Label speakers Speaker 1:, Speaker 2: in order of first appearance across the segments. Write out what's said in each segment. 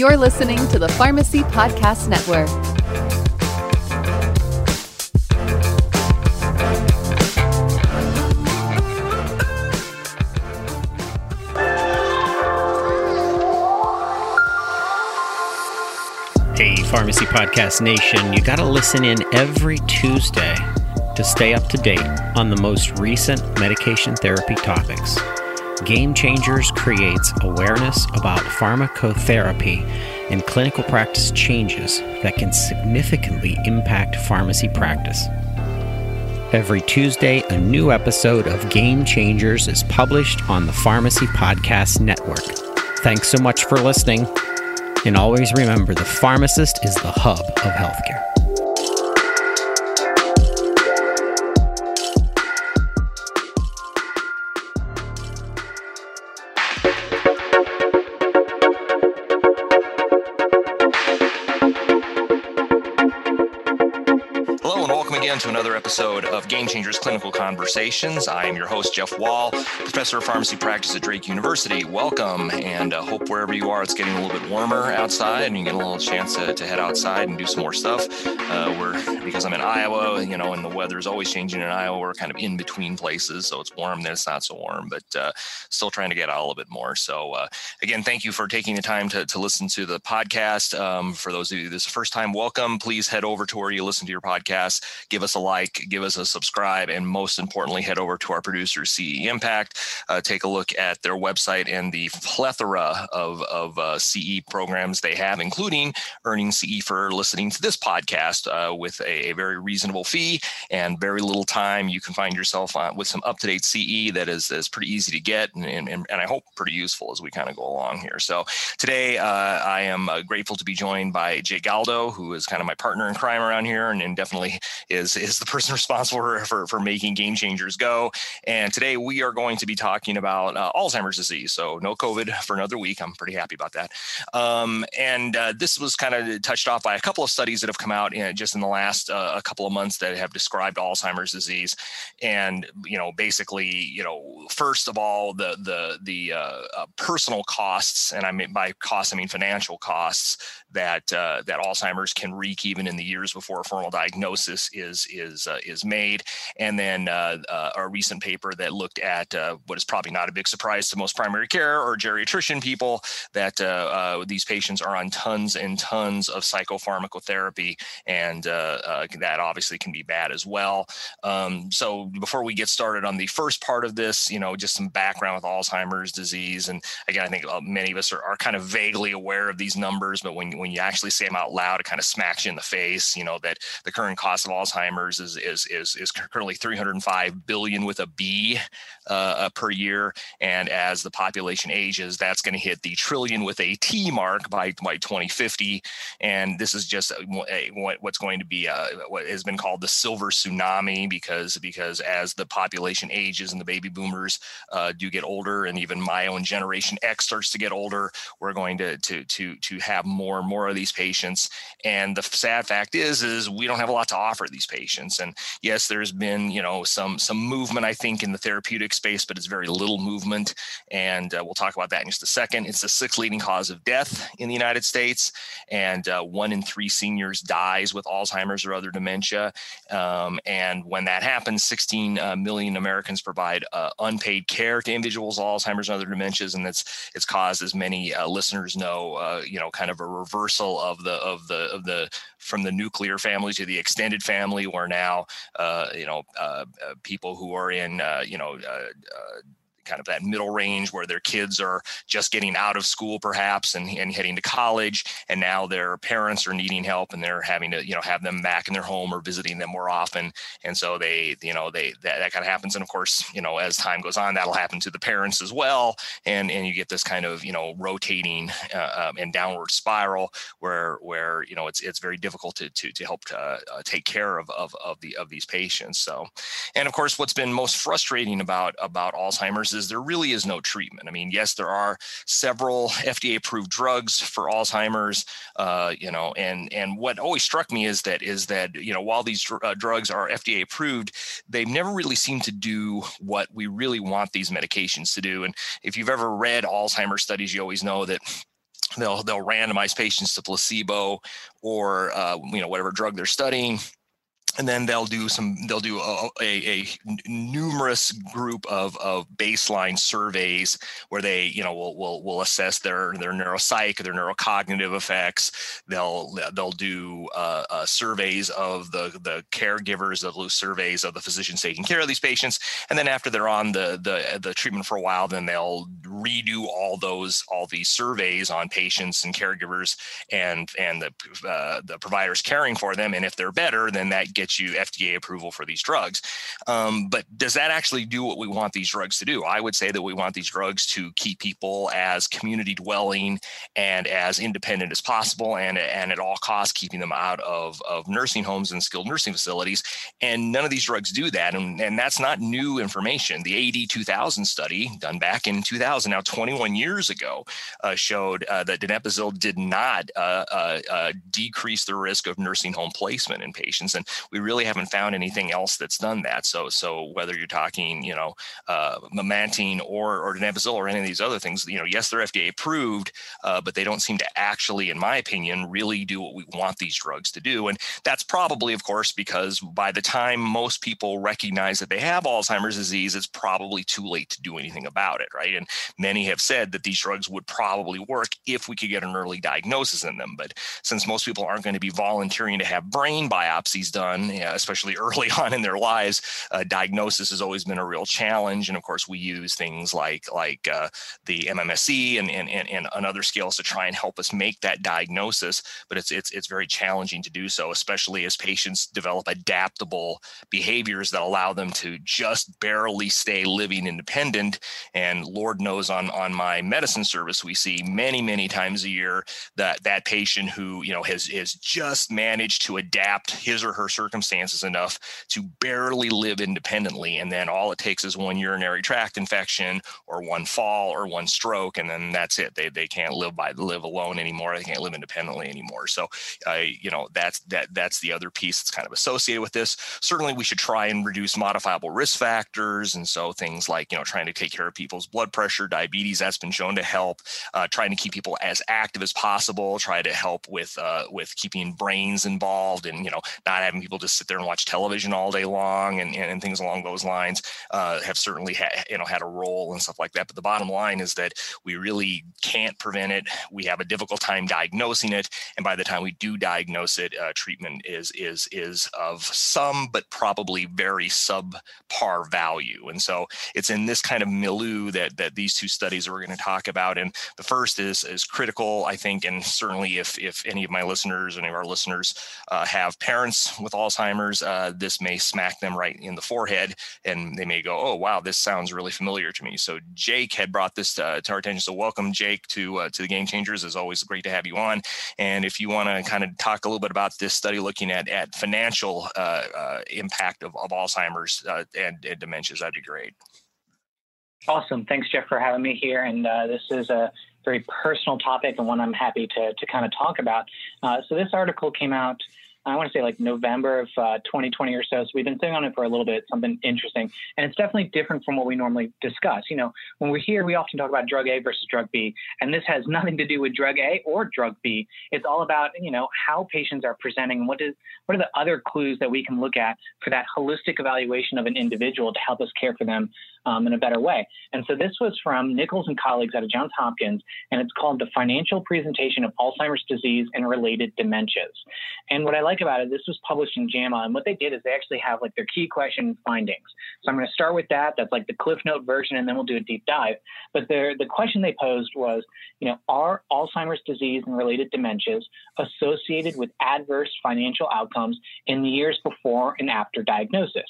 Speaker 1: You're listening to the Pharmacy Podcast Network.
Speaker 2: Hey, Pharmacy Podcast Nation, you got to listen in every Tuesday to stay up to date on the most recent medication therapy topics. Game Changers creates awareness about pharmacotherapy and clinical practice changes that can significantly impact pharmacy practice. Every Tuesday, a new episode of Game Changers is published on the Pharmacy Podcast Network. Thanks so much for listening. And always remember the pharmacist is the hub of healthcare.
Speaker 3: Again to another episode of Game Changers Clinical Conversations. I am your host, Jeff Wall, professor of pharmacy practice at Drake University. Welcome and uh, hope wherever you are, it's getting a little bit warmer outside and you get a little chance to, to head outside and do some more stuff. Uh, we're, because I'm in Iowa, you know, and the weather is always changing in Iowa, we're kind of in between places. So it's warm, then it's not so warm, but uh, still trying to get out a little bit more. So uh, again, thank you for taking the time to, to listen to the podcast. Um, for those of you this first time, welcome. Please head over to where you listen to your podcast, give us a like, give us a subscribe, and most importantly, head over to our producer, CE Impact. Uh, take a look at their website and the plethora of, of uh, CE programs they have, including earning CE for listening to this podcast uh, with a, a, very reasonable fee and very little time. You can find yourself uh, with some up to date CE that is, is pretty easy to get and, and, and I hope pretty useful as we kind of go along here. So today, uh, I am uh, grateful to be joined by Jake Galdo, who is kind of my partner in crime around here and, and definitely is, is the person responsible for, for, for, making game changers go. And today we are going to be talking about uh, Alzheimer's disease. So no COVID for another week. I'm pretty happy about that. Um, and uh, this was kind of touched off by a couple of studies that have come out in, just in the last uh, a couple of months that have described Alzheimer's disease. And you know, basically, you know, first of all, the the the uh, uh, personal costs, and I mean by costs, I mean financial costs that uh, that Alzheimer's can wreak even in the years before a formal diagnosis is is uh, is made. And then uh, uh a recent paper that looked at uh, what is probably not a big surprise to most primary care or geriatrician people that uh, these patients are on tons and tons of psychopharmacotherapy, and that obviously can be bad as well. Um, so before we get started on the first part of this, you know, just some background with Alzheimer's disease, and again, I think many of us are, are kind of vaguely aware of these numbers, but when when you actually say them out loud, it kind of smacks you in the face. You know that the current cost of Alzheimer's is is is, is currently 305 billion with a B uh, uh, per year, and as the population ages, that's going to hit the trillion with a T mark by by 2050. And this is just a, what's going to be a, uh, what has been called the silver tsunami because because as the population ages and the baby boomers uh, do get older, and even my own generation X starts to get older, we're going to to to to have more and more of these patients. And the sad fact is, is we don't have a lot to offer these patients. And yes, there's been you know some some movement I think in the therapeutic space, but it's very little movement. And uh, we'll talk about that in just a second. It's the sixth leading cause of death in the United States, and uh, one in three seniors dies with Alzheimer's or other dementia. Um, and when that happens, 16 uh, million Americans provide uh, unpaid care to individuals with Alzheimer's and other dementias, and it's it's caused, as many uh, listeners know, uh, you know, kind of a reversal of the of the of the from the nuclear family to the extended family, where now uh, you know uh, uh people who are in uh, you know uh, kind of that middle range where their kids are just getting out of school perhaps and, and heading to college. And now their parents are needing help and they're having to you know have them back in their home or visiting them more often. And so they you know they that, that kind of happens. And of course you know as time goes on that'll happen to the parents as well. And and you get this kind of you know rotating uh, um, and downward spiral where where you know it's it's very difficult to to, to help to, uh, take care of, of of the of these patients. So and of course what's been most frustrating about about alzheimer's is there really is no treatment. I mean, yes, there are several FDA approved drugs for Alzheimer's, uh, you know, and and what always struck me is that is that you know while these uh, drugs are FDA approved, they've never really seemed to do what we really want these medications to do. And if you've ever read Alzheimer's studies, you always know that they'll they'll randomize patients to placebo or uh, you know whatever drug they're studying and then they'll do some they'll do a, a, a, numerous group of, of baseline surveys where they you know will, will will assess their their neuropsych their neurocognitive effects. They'll they'll do uh, uh, surveys of the the caregivers they'll do surveys of the physicians taking care of these patients. And then after they're on the the the treatment for a while then they'll redo all those all these surveys on patients and caregivers and and the uh, the providers caring for them. And if they're better then that gets you FDA approval for these drugs. Um, but does that actually do what we want these drugs to do? I would say that we want these drugs to keep people as community dwelling and as independent as possible, and and at all costs keeping them out of of nursing homes and skilled nursing facilities. And none of these drugs do that, and, and that's not new information. The AD 2000 study done back in 2000, now 21 years ago, uh, showed uh, that donepezil did not uh, uh, uh, decrease the risk of nursing home placement in patients, and we really haven't found anything else that's done that. So, so whether you're talking, you know, uh, memantine or or donepezil or any of these other things, you know, yes, they're FDA approved, uh, but they don't seem to actually, in my opinion, really do what we want these drugs to do. And that's probably, of course, because by the time most people recognize that they have Alzheimer's disease, it's probably too late to do anything about it, right? And many have said that these drugs would probably work if we could get an early diagnosis in them. But since most people aren't going to be volunteering to have brain biopsies done, especially early on in their lives, uh, diagnosis has always been a real challenge. And of course, we use things like like uh, the MMSE and, and, and, and other scales to try and help us make that diagnosis. But it's it's it's very challenging to do so, especially as patients develop adaptable behaviors that allow them to just barely stay living independent. And Lord knows on on my medicine service, we see many many times a year that that patient who you know has has just managed to adapt his or her circumstances enough to barely live independently. And then all it takes is one urinary tract infection or one fall or one stroke. And then that's it. They, they can't live by live alone anymore. They can't live independently anymore. So, uh, you know, that's, that, that's the other piece that's kind of associated with this. Certainly we should try and reduce modifiable risk factors. And so things like, you know, trying to take care of people's blood pressure, diabetes, that's been shown to help, uh, trying to keep people as active as possible, try to help with, uh, with keeping brains involved and, you know, not having people just sit there and watch television all day long and, and, and things along those lines uh, have certainly had you know had a role and stuff like that. But the bottom line is that we really can't prevent it. We have a difficult time diagnosing it, and by the time we do diagnose it, uh, treatment is is is of some but probably very subpar value. And so it's in this kind of milieu that that these two studies we're going to talk about. And the first is is critical, I think, and certainly if if any of my listeners, any of our listeners uh, have parents with Alzheimer's, uh, this may smack them right in the forehead, and they may go, "Oh, wow, this sounds really familiar to me." So Jake had brought this uh, to our attention. So welcome, Jake, to uh, to the Game Changers. It's always great to have you on. And if you want to kind of talk a little bit about this study, looking at at financial uh, uh, impact of, of Alzheimer's and, and dementias, that'd be great.
Speaker 4: Awesome. Thanks, Jeff, for having me here. And uh, this is a very personal topic and one I'm happy to, to kind of talk about. Uh, so, this article came out I want to say like November of uh, 2020 or so. So we've been sitting on it for a little bit, something interesting. And it's definitely different from what we normally discuss. You know, when we're here, we often talk about drug A versus drug B. And this has nothing to do with drug A or drug B. It's all about, you know, how patients are presenting. and What is what are the other clues that we can look at for that holistic evaluation of an individual to help us care for them um, in a better way. And so this was from Nichols and colleagues out of Johns Hopkins, and it's called The Financial Presentation of Alzheimer's Disease and Related Dementias. And what I like about it, this was published in JAMA, and what they did is they actually have like their key question findings. So I'm going to start with that. That's like the Cliff Note version, and then we'll do a deep dive. But the question they posed was, you know, are Alzheimer's disease and related dementias associated with adverse financial outcomes in the years before and after diagnosis?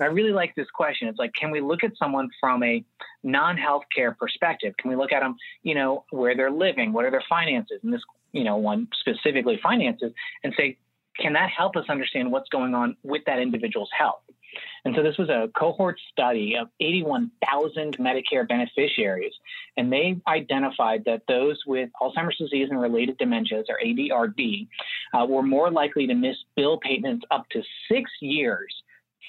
Speaker 4: I really like this question. It's like, can we look at someone from a non-healthcare perspective? Can we look at them, you know, where they're living, what are their finances, and this, you know, one specifically finances, and say, can that help us understand what's going on with that individual's health? And so this was a cohort study of 81,000 Medicare beneficiaries, and they identified that those with Alzheimer's disease and related dementias, or ADRD, uh, were more likely to miss bill payments up to six years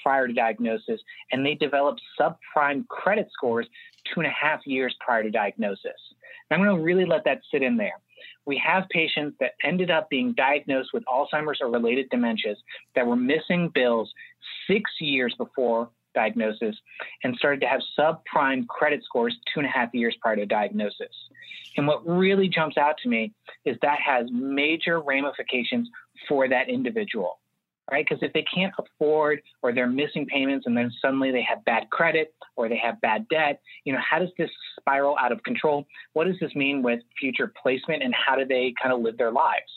Speaker 4: prior to diagnosis, and they developed subprime credit scores two and a half years prior to diagnosis. And I'm going to really let that sit in there. we have patients that ended up being diagnosed with Alzheimer's or related dementias that were missing bills six years before diagnosis and started to have subprime credit scores two and a half years prior to diagnosis. And what really jumps out to me is that has major ramifications for that individual right? Because if they can't afford or they're missing payments and then suddenly they have bad credit or they have bad debt, you know, how does this spiral out of control? What does this mean with future placement and how do they kind of live their lives?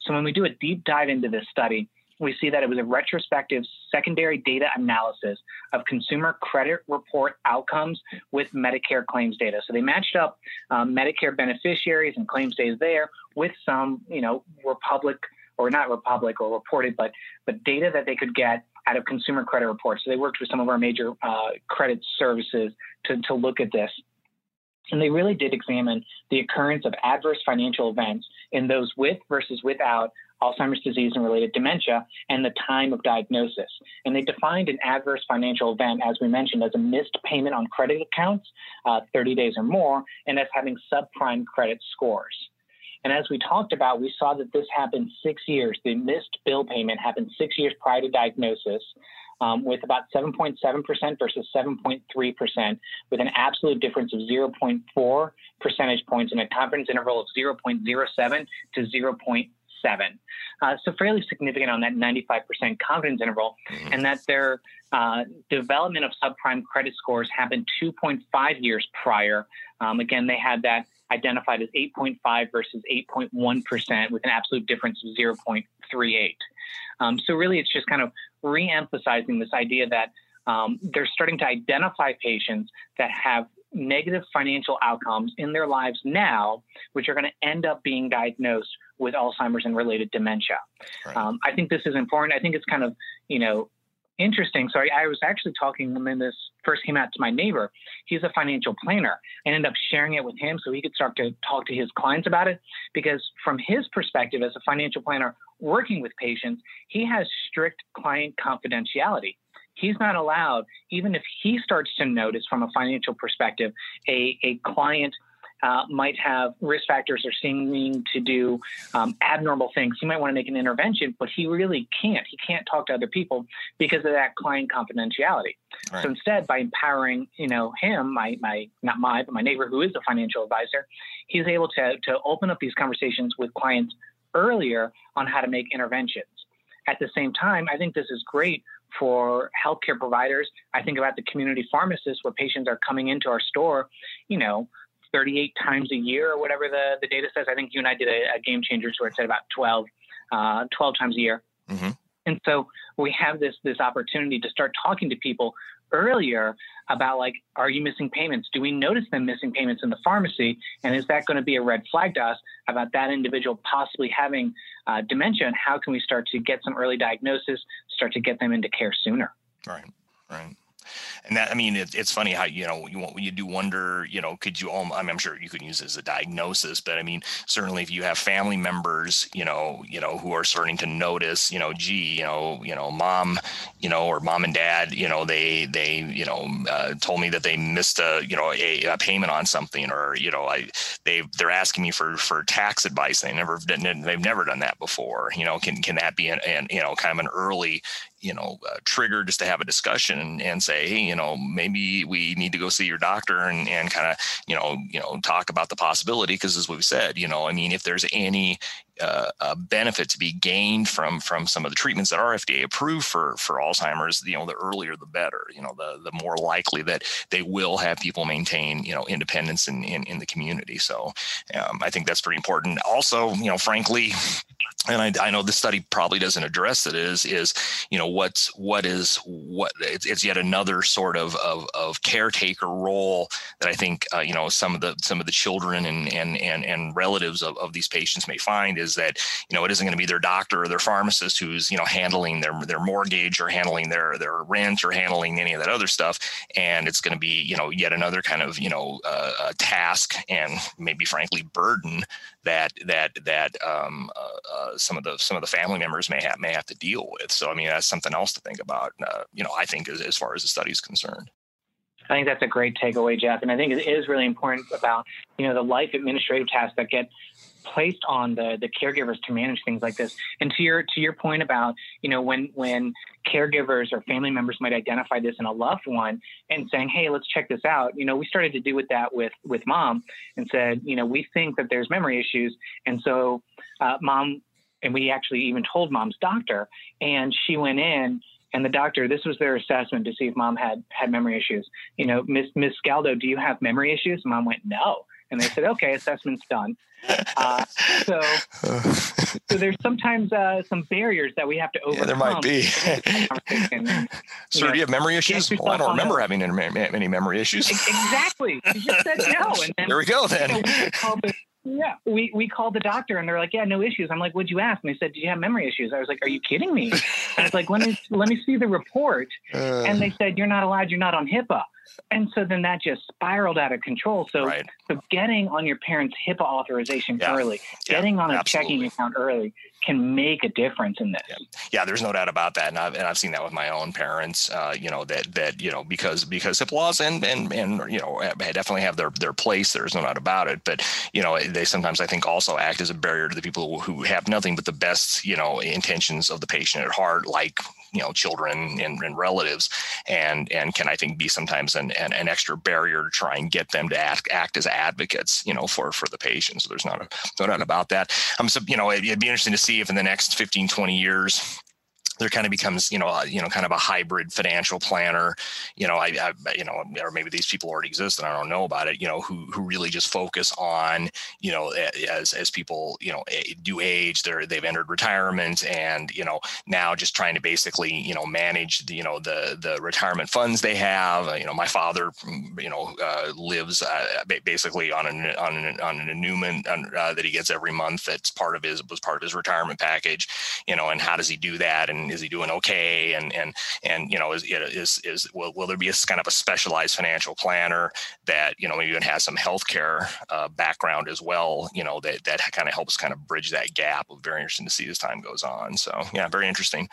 Speaker 4: So when we do a deep dive into this study, we see that it was a retrospective secondary data analysis of consumer credit report outcomes with Medicare claims data. So they matched up um, Medicare beneficiaries and claims data there with some, you know, Republic or not Republic or reported, but but data that they could get out of consumer credit reports. So they worked with some of our major uh, credit services to, to look at this. And they really did examine the occurrence of adverse financial events in those with versus without Alzheimer's disease and related dementia and the time of diagnosis. And they defined an adverse financial event, as we mentioned, as a missed payment on credit accounts, uh, 30 days or more, and as having subprime credit scores. And as we talked about, we saw that this happened six years. The missed bill payment happened six years prior to diagnosis. Um, with about 7.7% versus 7.3%, with an absolute difference of 0.4 percentage points and a confidence interval of 0.07 to 0.7. Uh, so fairly significant on that 95% confidence interval, mm-hmm. and that their uh, development of subprime credit scores happened 2.5 years prior. Um, again, they had that identified as 8.5 versus 8.1% with an absolute difference of 0.38. Um, so really, it's just kind of re-emphasizing this idea that um, they're starting to identify patients that have negative financial outcomes in their lives now, which are going to end up being diagnosed with Alzheimer's and related dementia. Right. Um, I think this is important. I think it's kind of, you know, interesting. So I, I, was actually talking when this first came out to my neighbor. He's a financial planner. I ended up sharing it with him so he could start to talk to his clients about it. Because from his perspective as a financial planner working with patients, he has strict client confidentiality. He's not allowed, even if he starts to notice from a financial perspective, a, a client uh, might have risk factors or seeming to do um, abnormal things. He might want to make an intervention, but he really can't. He can't talk to other people because of that client confidentiality. Right. So instead, by empowering, you know, him, my my not my, but my neighbor who is a financial advisor, he's able to to open up these conversations with clients earlier on how to make interventions. At the same time, I think this is great for healthcare providers. I think about the community pharmacists where patients are coming into our store, you know, 38 times a year or whatever the, the data says. I think you and I did a, a game changers where it said about 12, uh, 12 times a year. Mm-hmm. And so we have this this opportunity to start talking to people earlier about like, are you missing payments? Do we notice them missing payments in the pharmacy? And is that going to be a red flag to us about that individual possibly having uh, dementia? And how can we start to get some early diagnosis, start to get them into care sooner?
Speaker 3: Right, right and that i mean it, it's funny how you know you want, you do wonder you know could you all I mean, i'm sure you could use it as a diagnosis but i mean certainly if you have family members you know you know who are starting to notice you know gee you know you know mom you know or mom and dad you know they they you know uh, told me that they missed a you know a, a, payment on something or you know i they they're asking me for for tax advice they never they've never done that before you know can can that be an, an you know kind of an early you know uh, trigger just to have a discussion and, and say hey you know maybe we need to go see your doctor and, and kind of you know you know talk about the possibility because as we've said you know i mean if there's any uh, a benefit to be gained from from some of the treatments that are FDA approved for for Alzheimer's, you know, the earlier the better. You know, the the more likely that they will have people maintain you know independence in in, in the community. So um, I think that's pretty important. Also, you know, frankly, and I, I, know this study probably doesn't address it is is you know what's what is what it's, it's yet another sort of, of, of caretaker role that I think uh, you know some of the some of the children and and and, and relatives of, of these patients may find is that you know it isn't going to be their doctor or their pharmacist who's you know handling their their mortgage or handling their their rent or handling any of that other stuff. And it's going to be you know yet another kind of you know uh, task and maybe frankly burden that that that um, uh, uh, some of the some of the family members may have may have to deal with. So I mean that's something else to think about. Uh, you know, I think as, as far as the study is concerned.
Speaker 4: I think that's a great takeaway, Jeff. And I think it is really important about, you know, the life administrative tasks that get placed on the the caregivers to manage things like this. And to your to your point about, you know, when when caregivers or family members might identify this in a loved one and saying, "Hey, let's check this out." You know, we started to do with that with with mom and said, you know, we think that there's memory issues, and so uh, mom and we actually even told mom's doctor, and she went in and the doctor this was their assessment to see if mom had had memory issues you know miss miss Galdo do you have memory issues mom went no and they said okay assessment's done uh, so so there's sometimes uh, some barriers that we have to overcome
Speaker 3: yeah, there might be so do you have memory issues well i don't remember having any memory issues
Speaker 4: exactly you just said no and
Speaker 3: then, there we go then you know,
Speaker 4: yeah, we we called the doctor and they're like, yeah, no issues. I'm like, what'd you ask? And they said, did you have memory issues? I was like, are you kidding me? I was like, let me let me see the report. Uh, and they said, you're not allowed. You're not on HIPAA. And so then that just spiraled out of control. So, right. so getting on your parents' HIPAA authorization yeah. early, yeah, getting on a absolutely. checking account early can make a difference in this.
Speaker 3: Yeah. yeah. there's no doubt about that, and I've and I've seen that with my own parents. Uh, you know that that you know because because HIPAA laws and and and you know definitely have their their place. There's no doubt about it. But you know they sometimes I think also act as a barrier to the people who have nothing but the best you know intentions of the patient at heart, like you know children and, and relatives and and can i think be sometimes an, an, an, extra barrier to try and get them to act, act as advocates you know for for the patient. So there's not a no doubt about that. I'm um so you know it, it'd be interesting to see if in the next 15 20 years there kind of becomes you know uh, you know kind of a hybrid financial planner you know I, I, you know or maybe these people already exist and I don't know about it you know who who really just focus on you know as as people you know do age they're they've entered retirement and you know now just trying to basically you know manage the, you know the the retirement funds they have uh, you know my father mm, you know uh, lives uh, basically on an on an on an uh, that he gets every month that's part of his was part of his retirement package you know and how does he do that and is he doing okay? And and and you know is is is will, will there be a kind of a specialized financial planner that you know even has some healthcare uh, background as well you know that that kind of helps kind of bridge that gap? Very interesting to see as time goes on. So yeah very interesting.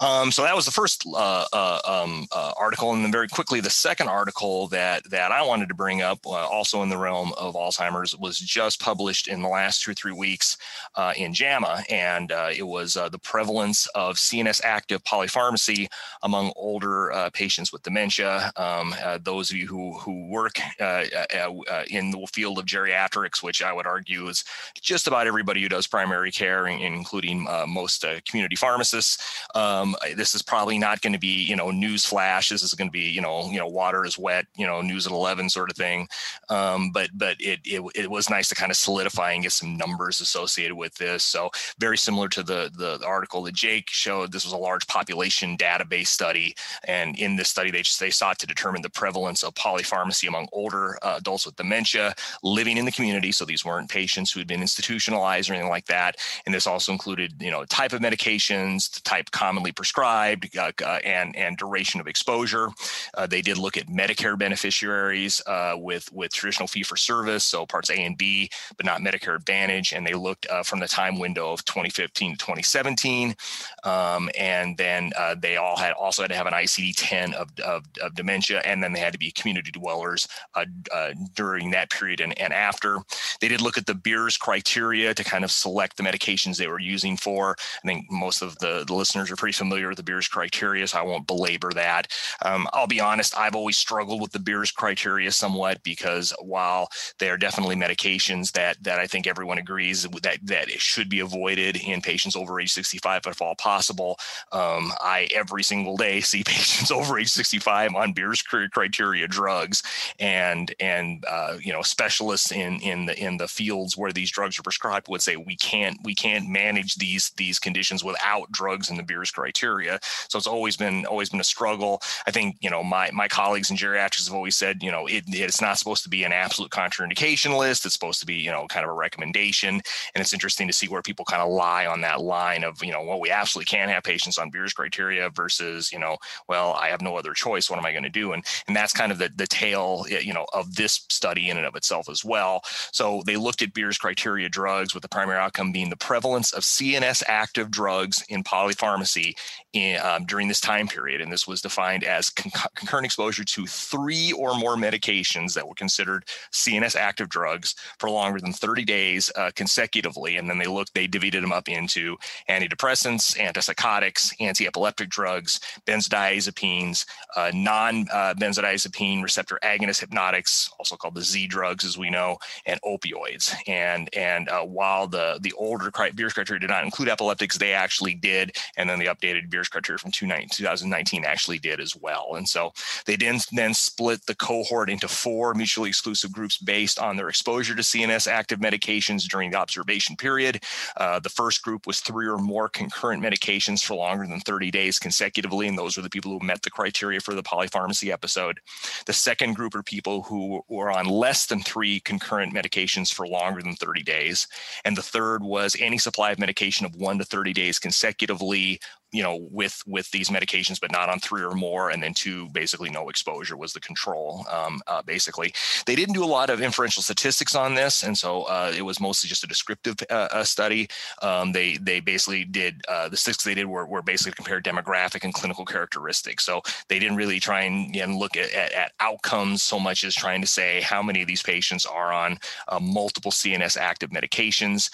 Speaker 3: Um, so that was the first uh, uh, um, uh, article. And then very quickly the second article that that I wanted to bring up uh, also in the realm of Alzheimer's was just published in the last two or three weeks uh, in JAMA. And it was the prevalence of CNS active polypharmacy among older uh, patients with dementia. Um, uh, those of you who, who work uh, uh, uh, in the field of geriatrics, which I would argue is just about everybody who does primary care, including most community pharmacists, um, this is probably not going to be, you know, news flash. This is going to be, you know, you know, water is wet, you know, news at 11 sort of thing. Um, but but it, it, it was nice to kind of solidify and get some numbers associated with this. So very similar to the, the article that Jake showed, this this was a large population database study, and in this study, they they sought to determine the prevalence of polypharmacy among older uh, adults with dementia living in the community. So these weren't patients who had been institutionalized or anything like that. And this also included, you know, type of medications, the type commonly prescribed, uh, uh, and and duration of exposure. Uh, they did look at Medicare beneficiaries uh, with with traditional fee for service, so parts A and B, but not Medicare Advantage. And they looked from the time window of 2015 to 2017. Um, and then uh, they all had also had to have an ICD-10 of, of, of dementia, and then they had to be community dwellers uh, uh, during that period and, and after. They did look at the Beers criteria to kind of select the medications they were using for. I think most of the, the listeners are pretty familiar with the Beers criteria, so I won't belabor that. Um, I'll be honest, I've always struggled with the Beers criteria somewhat because while they are definitely medications that that I think everyone agrees that that it should be avoided in patients over age 65 if at all possible, um, I every single day see patients over age 65 on Beers criteria drugs, and and uh, you know specialists in in the in the fields where these drugs are prescribed would say we can't we can't manage these these conditions without drugs in the Beers criteria. So it's always been always been a struggle. I think you know my my colleagues in geriatrics have always said you know it, it's not supposed to be an absolute contraindication list. It's supposed to be you know kind of a recommendation, and it's interesting to see where people kind of lie on that line of you know well we absolutely can't have patients on Beers criteria versus, you know, well, I have no other choice. What am I going to do? And and that's kind of the the tail, you know, of this study in and of itself as well. So they looked at Beers criteria drugs with the primary outcome being the prevalence of CNS active drugs in polypharmacy in, um, during this time period. And this was defined as con- concurrent exposure to three or more medications that were considered CNS active drugs for longer than 30 days uh, consecutively. And then they looked, they divided them up into antidepressants, antipsychotics, anti-epileptic drugs, benzodiazepines, uh, non-benzodiazepine uh, receptor agonist hypnotics, also called the Z drugs, as we know, and opioids. And and uh, while the the older Beers criteria did not include epileptics, they actually did, and then the updated Beers criteria from 2019 actually did as well. And so they then then split the cohort into four mutually exclusive groups based on their exposure to CNS active medications during the observation period. Uh, the first group was three or more concurrent medications for longer than 30 days consecutively, and those were the people who met the criteria for the polypharmacy episode. The second group are people who were on less than three concurrent medications for longer than 30 days. And the third was any supply of medication of one to 30 days consecutively you know with with these medications but not on three or more and then two basically no exposure was the control um, uh, basically. They didn't do a lot of inferential statistics on this and so uh, it was mostly just a descriptive uh, uh study. Um, they they basically did uh, the six they did were, were basically compared demographic and clinical characteristics. So they didn't really try and, look at, at, at, outcomes so much as trying to say how many of these patients are on uh, multiple cns active medications.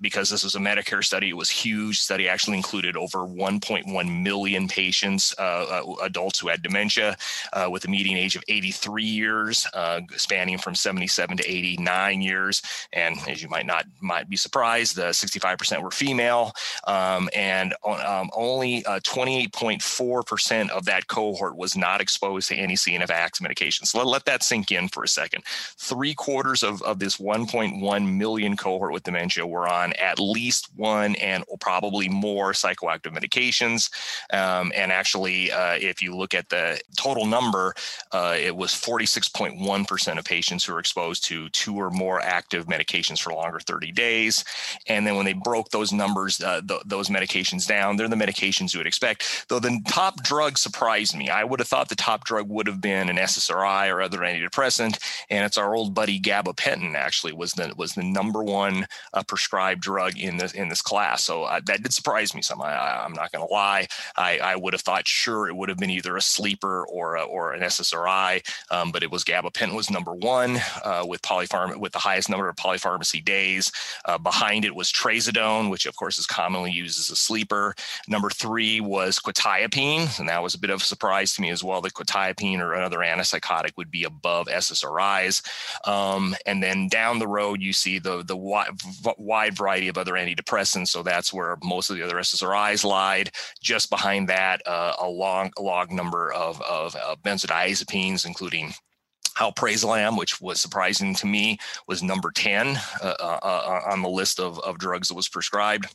Speaker 3: Because this was a medicare study it was huge. Study actually included over 1.1 million patients, uh, uh, adults who had dementia, uh, with a median age of 83 years, uh, spanning from 77 to 89 years. And as you might not might be surprised, the 65% were female, um, and um, only 28.4% of that cohort was not exposed to any CNS active medication. So let, let that sink in for a second. Three quarters of, of this 1.1 million cohort with dementia were on at least one and probably more psychoactive medications. Um, and actually, uh, if you look at the total number, uh, it was 46.1% of patients who were exposed to two or more active medications for longer 30 days. And then when they broke those numbers, uh, th- those medications down, they're the medications you would expect. Though the top drug surprised me. I would have thought the top drug would have been an SSRI or other antidepressant, and it's our old buddy gabapentin. Actually, was the was the number one uh, prescribed drug in this in this class. So uh, that did surprise me some. I, am not going to lie. I, I, would have thought sure it would have been either a sleeper or a, or an SSRI, um, but it was gabapentin was number one uh, with polypharm with the highest number of polypharmacy days. Uh, behind it was trazodone, which of course is commonly used as a sleeper. Number three was quetiapine, and that was a bit of a surprise to me as well. That quetiapine or another antipsychotic would be above SSRIs. Um, and then down the road, you see the the wide, wide variety of other antidepressants. So that's where most of the other SSRIs lie Just behind that, uh, a long, long number of, of, of benzodiazepines, including alprazolam, which was surprising to me, was number 10 uh, uh, uh, on the list of, of drugs that was prescribed.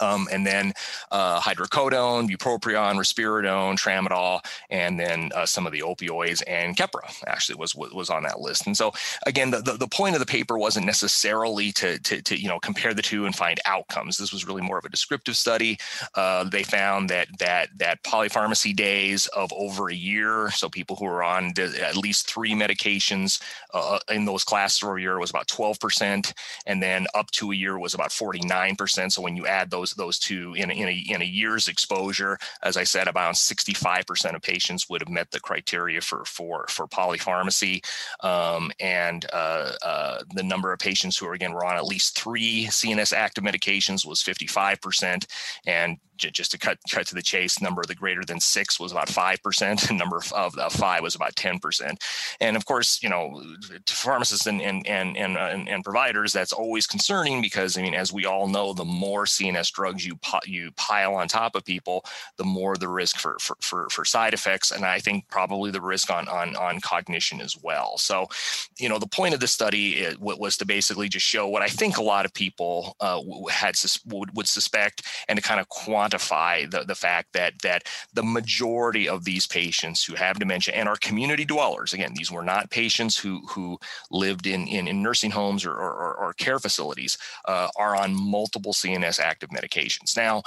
Speaker 3: Um, and then uh, hydrocodone, bupropion, risperidone, tramadol, and then uh, some of the opioids and Keppra actually was was on that list. And so again, the, the, the point of the paper wasn't necessarily to, to, to, you know compare the two and find outcomes. This was really more of a descriptive study. Uh, they found that that that polypharmacy days of over a year, so people who were on at least three medications uh, in those classes over a year was about 12%, and then up to a year was about 49%. So when you add those those those two in, in, a, in a year's exposure. As I said, about 65% of patients would have met the criteria for for for polypharmacy, um, and uh, uh, the number of patients who are again were on at least three CNS active medications was 55%, and just to cut cut to the chase, number of the greater than six was about five percent, and number of, of five was about ten percent. And of course, you know, to pharmacists and and, and and and providers, that's always concerning because I mean, as we all know, the more CNS drugs you you pile on top of people, the more the risk for for for, for side effects, and I think probably the risk on on on cognition as well. So, you know, the point of the study was to basically just show what I think a lot of people uh, had would, would suspect and to kind of quantify quantify the, the fact that that the majority of these patients who have dementia and are community dwellers, again, these were not patients who who lived in in, in nursing homes or, or, or care facilities, uh, are on multiple CNS active medications. Now,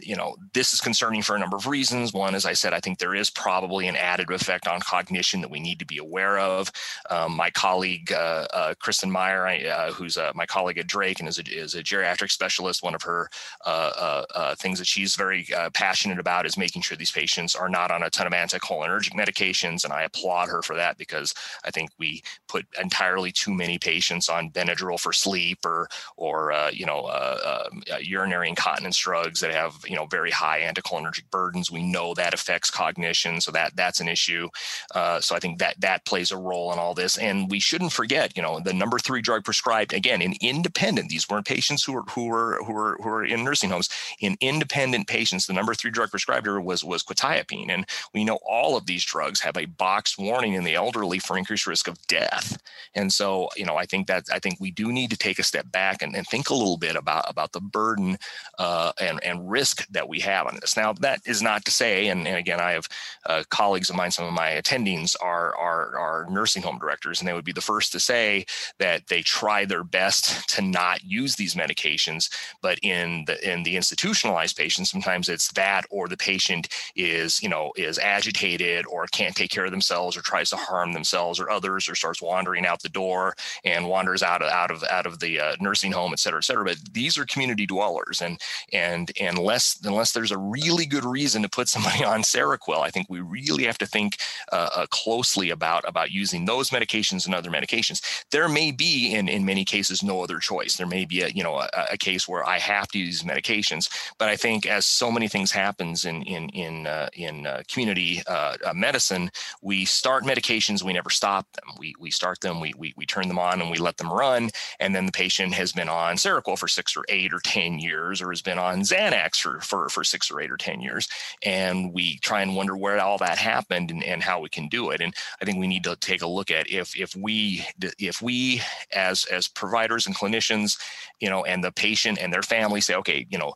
Speaker 3: you know, this is concerning for a number of reasons. One, as I said, I think there is probably an additive effect on cognition that we need to be aware of. Um, my colleague uh, uh, Kristen Meyer, uh, who's uh, my colleague at Drake and is a, is a geriatric specialist, one of her uh, things that she's very uh, passionate about is making sure these patients are not on a ton of anticholinergic medications, and I applaud her for that because I think we put entirely too many patients on Benadryl for sleep or or uh, you know uh, um, urinary incontinence drugs that have you know very high anticholinergic burdens. We know that affects cognition, so that that's an issue. Uh, so I think that that plays a role in all this. And we shouldn't forget, you know, the number three drug prescribed again in independent. These weren't patients who were who were who were who were in nursing homes. In independent patients, the number three drug prescribed was was quetiapine, and we know all of these drugs have a boxed warning in the elderly for increased risk of death. And so, you know, I think that I think we do need to take a step back and, and think a little bit about about the burden uh, and and risk that we have on this. Now, that is not to say, and, and again, I have uh, colleagues of mine, some of my attendings are, are, are nursing home directors, and they would be the first to say that they try their best to not use these medications. But in the in the institutionalized patients, sometimes it's that or the patient is you know is agitated or can't take care of themselves or tries to harm themselves or others or starts wandering out the door and wanders out of out of out of the uh, nursing home, et cetera, et cetera. But these are community dwellers, and and unless unless there's a really good reason to put somebody on Seroquel, I think we really have to think uh, uh, closely about about using those medications and other medications. There may be, in in many cases, no other choice. There may be a you know a, a case where I have to use medications, but I think as so many things happens in in in uh, in uh, community uh, uh, medicine, we start medications, we never stop them. We we start them, we, we we turn them on, and we let them run, and then the patient has been on Seroquel for six or eight or ten years, or has been on Xanax for for, for six or eight or ten years, and we try and wonder where all that happened and, and how we can do it. And I think we need to take a look at if if we if we as as providers and clinicians, you know, and the patient and their family say, okay, you know,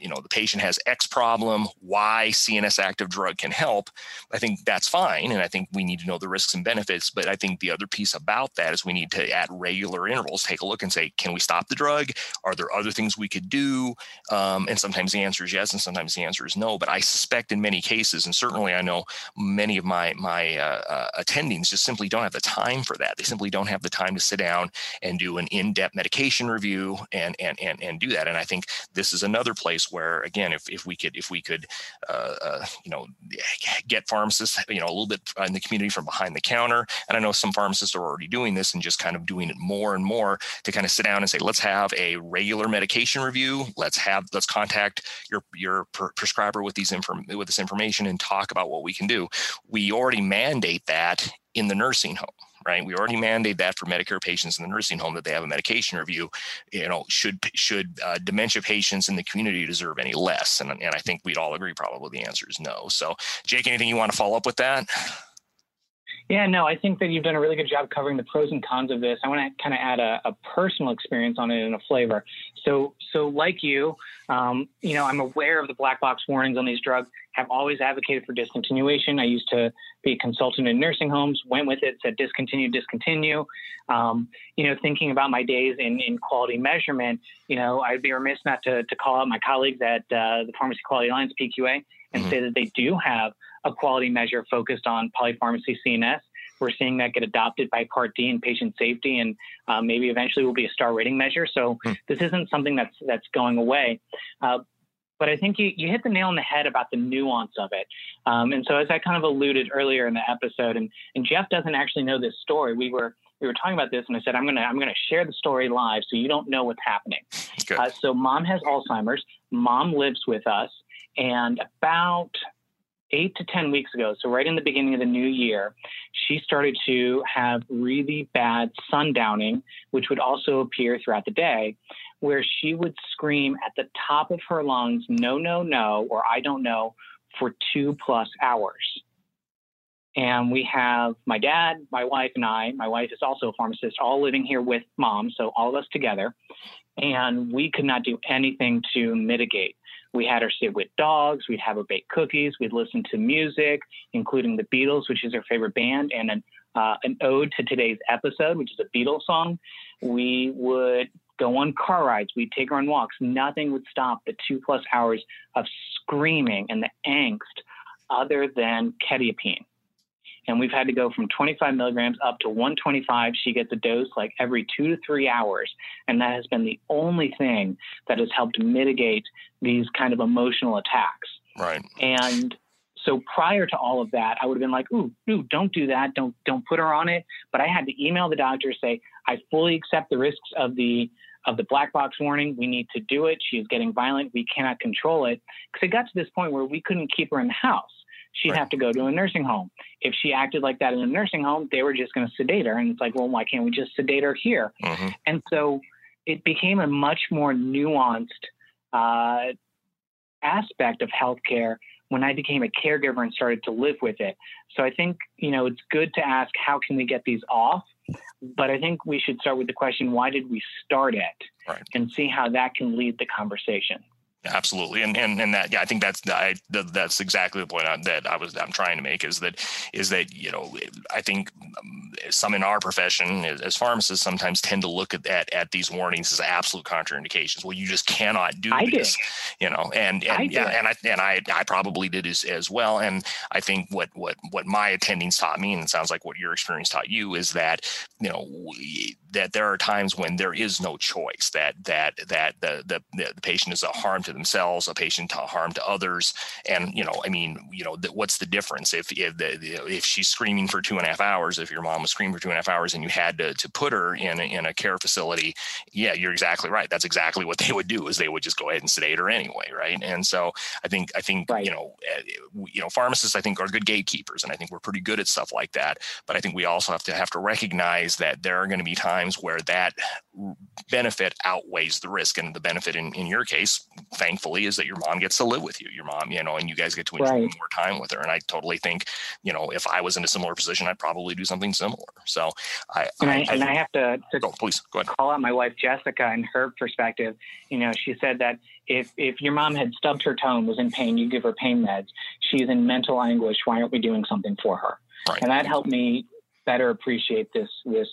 Speaker 3: you know the patient has x problem why cns active drug can help i think that's fine and i think we need to know the risks and benefits but i think the other piece about that is we need to at regular intervals take a look and say can we stop the drug? Are there other things we could do? Um, and sometimes the answer is yes and sometimes the answer is no but i suspect in many cases and certainly i know many of my my uh, uh, attendings just simply don't have the time for that. They simply don't have the time to sit down and do an in-depth medication review and and and, and do that and i think this is another place where again if, if we could if we could uh, uh, you know get pharmacists you know a little bit in the community from behind the counter. And i know some pharmacists are already doing this and just kind of doing it more and more to kind of sit down and say let's have a regular medication review. Let's have let's contact your your prescriber with these inform with this information and talk about what we can do. We already mandate that in the nursing home right? We already mandate that for Medicare patients in the nursing home that they have a medication review. You know, should should uh, dementia patients in the community deserve any less? And, and I think we'd all agree probably the answer is no. So, Jake, anything you want to follow up with that?
Speaker 4: Yeah, no, I think that you've done a really good job covering the pros and cons of this. I want to kind of add a, a, personal experience on it and a flavor. So, so like you, um, you know, I'm aware of the black box warnings on these drugs. Have always advocated for discontinuation. I used to be a consultant in nursing homes. Went with it, said discontinue, discontinue. Um, you know, thinking about my days in, in quality measurement, you know, I'd be remiss not to, to call out my colleagues at uh, the Pharmacy Quality Alliance (PQA) and mm-hmm. say that they do have a quality measure focused on polypharmacy CNS. We're seeing that get adopted by Part D and patient safety, and uh, maybe eventually will be a star rating measure. So mm. this isn't something that's that's going away. Uh, but I think you, you hit the nail on the head about the nuance of it. Um, and so, as I kind of alluded earlier in the episode, and, and Jeff doesn't actually know this story. We were we were talking about this, and I said I'm gonna I'm gonna share the story live, so you don't know what's happening. Uh, so, mom has Alzheimer's. Mom lives with us, and about eight to 10 weeks ago, so right in the beginning of the new year, she started to have really bad sundowning, which would also appear throughout the day, where she would scream at the top of her lungs, no, no, no, or I don't know, for two plus hours. And we have my dad, my wife, and I. My wife is also a pharmacist, all living here with mom, so all of us together. And we could not do anything to mitigate We had her sit with dogs. We'd have her bake cookies. We'd listen to music, including the Beatles, which is her favorite band, and an, uh, an ode to today's episode, which is a Beatles song. We would go on car rides. We'd take her on walks. Nothing would stop the two plus hours of screaming and the angst other than quetiapine and we've had to go from 25 milligrams up to 125. She gets a dose like every two to three hours. And that has been the only thing that has helped mitigate these kind of emotional attacks.
Speaker 3: Right.
Speaker 4: And so prior to all of that, I would have been like, ooh, ooh, don't do that. Don't don't put her on it. But I had to email the doctor say, I fully accept the risks of the of the black box warning. We need to do it. She is getting violent. We cannot control it. Because it got to this point where we couldn't keep her in the house she'd right. have to go to a nursing home. If she acted like that in a nursing home, they were just going to sedate her. And it's like, well, why can't we just sedate her here? Mm-hmm. And so it became a much more nuanced uh, aspect of healthcare when I became a caregiver and started to live with it. So I think, you know, it's good to ask how can we get these off? But I think we should start with the question, why did we start it? Right. And see how that can lead the conversation.
Speaker 3: Absolutely, and and and that yeah, I think that's I, that's exactly the point that I was I'm trying to make is that is that you know I think um, some in our profession as pharmacists sometimes tend to look at at, at these warnings as absolute contraindications. Well, you just cannot do
Speaker 4: I
Speaker 3: this,
Speaker 4: did.
Speaker 3: you know, and and I yeah, and I and I I probably did as as well. And I think what what what my attendings taught me, and it sounds like what your experience taught you, is that you know that there are times when there is no choice that that that the the, the patient is a harm to themselves, a patient to harm to others. And, you know, I mean, you know, what's the difference if, if, the, if she's screaming for two and a half hours, if your mom was screaming for two and a half hours and you had to, to put her in a, in a care facility, yeah, you're exactly right. That's exactly what they would do is they would just go ahead and sedate her anyway. Right. And so I think, I think, right. you know, eh, you know, pharmacists, I think are good gatekeepers and I think we're pretty good at stuff like that. But I think we also have to have to recognize that there are going to be times where that benefit outweighs the risk. And the benefit in, in your case, thankfully, is that your mom gets to live with you, your mom, you know, and you guys get to enjoy right. more time with her. And I totally think, you know, if I was in a similar position, I'd probably do something similar. So I,
Speaker 4: and I, I, and I have to, to
Speaker 3: oh, please go ahead.
Speaker 4: call out my wife, Jessica, and her perspective. You know, she said that if, if your mom had stubbed her toe and was in pain, you give her pain meds. She's in mental anguish. Why aren't we doing something for her? Right. And that helped me better appreciate this, this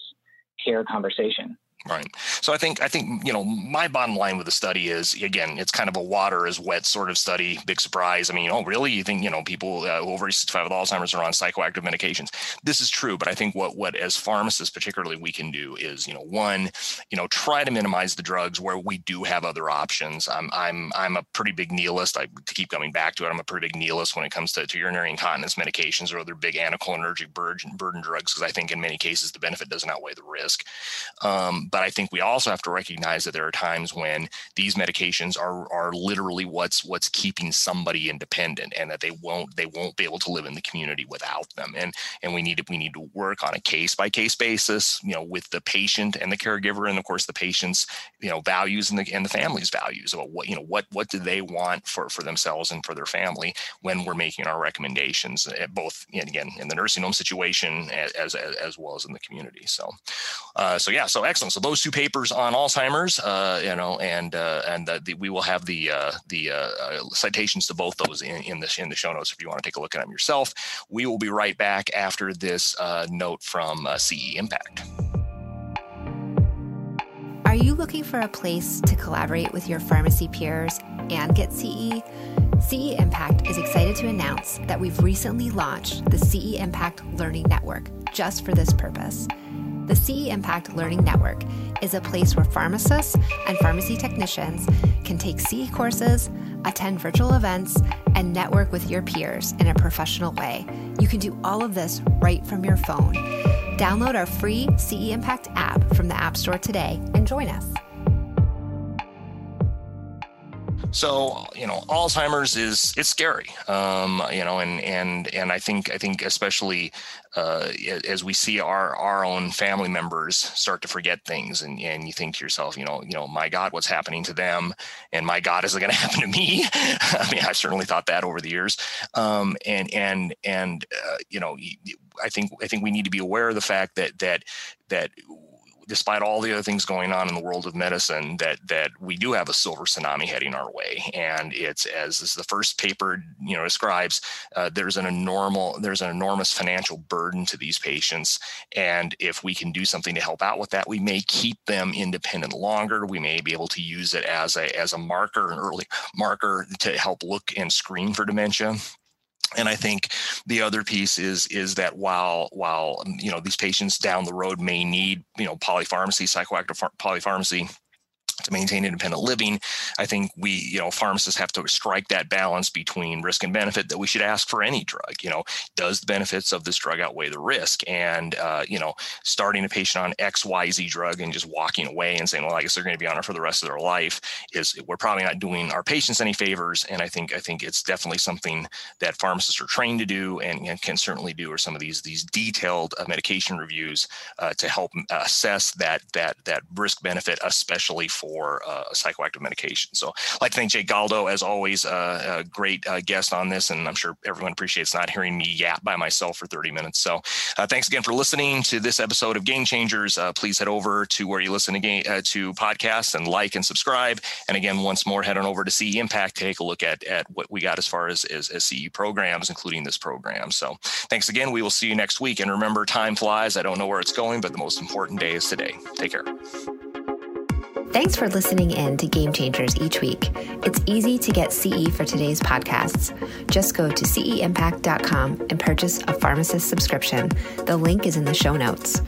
Speaker 4: care conversation.
Speaker 3: Right. So I think I think you know my bottom line with the study is again it's kind of a water is wet sort of study. Big surprise. I mean, oh really? You think you know people uh, over 65 with Alzheimer's are on psychoactive medications? This is true, but I think what what as pharmacists particularly we can do is you know one you know try to minimize the drugs where we do have other options. I'm I'm I'm a pretty big nihilist. I to keep coming back to it. I'm a pretty big nihilist when it comes to, to urinary incontinence medications or other big anticholinergic burden burden drugs because I think in many cases the benefit doesn't outweigh the risk. Um, but I think we also have to recognize that there are times when these medications are are literally what's what's keeping somebody independent, and that they won't they won't be able to live in the community without them. And and we need to we need to work on a case by case basis, you know, with the patient and the caregiver, and of course the patient's you know values and the and the family's values about what you know what what do they want for for themselves and for their family when we're making our recommendations, eh, both and again in the nursing home situation as as, as well as in the community. So, uh, so yeah, so excellent. So those two papers on Alzheimer's, uh, you know, and uh, and the, the, we will have the uh, the uh, uh, citations to both those in, in the in the show notes if you want to take a look at them yourself. We will be right back after this note from CE Impact.
Speaker 5: Are you looking for a place to collaborate with your pharmacy peers and get CE? CE Impact is excited to announce that we've recently launched the CE Impact Learning Network just for this purpose. The CE Impact Learning Network is a place where pharmacists and pharmacy technicians can take CE courses, attend virtual events, and network with your peers in a professional way. You can do all of this right from your phone. Download our free CE Impact app from the App Store today and join us.
Speaker 3: So you know, Alzheimer's is it's scary. Um, you know, and and and I think I think especially uh, as we see our our own family members start to forget things, and and you think to yourself, you know, you know, my God, what's happening to them, and my God, is it going to happen to me? I mean, I've certainly thought that over the years, um, and and and uh, you know, I think I think we need to be aware of the fact that that that despite all the other things going on in the world of medicine, that that we do have a silver tsunami heading our way, and it's as, as the first paper you know describes, uh, there's an enormous there's an enormous financial burden to these patients, and if we can do something to help out with that, we may keep them independent longer. We may be able to use it as a as a marker, an early marker to help look and screen for dementia and i think the other piece is is that while while you know these patients down the road may need you know polypharmacy psychoactive polypharmacy to maintain independent living. I think we, you know, pharmacists have to strike that balance between risk and benefit that we should ask for any drug. You know, does the benefits of this drug outweigh the risk? And, uh, you know, starting a patient on X, Y, Z drug and just walking away and saying, well, I guess they're going to be on it for the rest of their life is we're probably not doing our patients any favors. And I think, I think it's definitely something that pharmacists are trained to do and, and can certainly do, or some of these, these detailed uh, medication reviews uh, to help assess that, that, that risk benefit, especially for for uh, psychoactive medication. So I'd like to thank Jake Galdo, as always, uh, a great uh, guest on this, and I'm sure everyone appreciates not hearing me yap by myself for 30 minutes. So uh, thanks again for listening to this episode of Game Changers. Uh, please head over to where you listen to, game, uh, to podcasts and like and subscribe. And again, once more, head on over to CE Impact to take a look at, at what we got as far as, as, as CE programs, including this program. So thanks again. We will see you next week. And remember, time flies. I don't know where it's going, but the most important day is today. Take care.
Speaker 5: Thanks for listening in to Game Changers each week. It's easy to get CE for today's podcasts. Just go to ceimpact.com and purchase a pharmacist subscription. The link is in the show notes.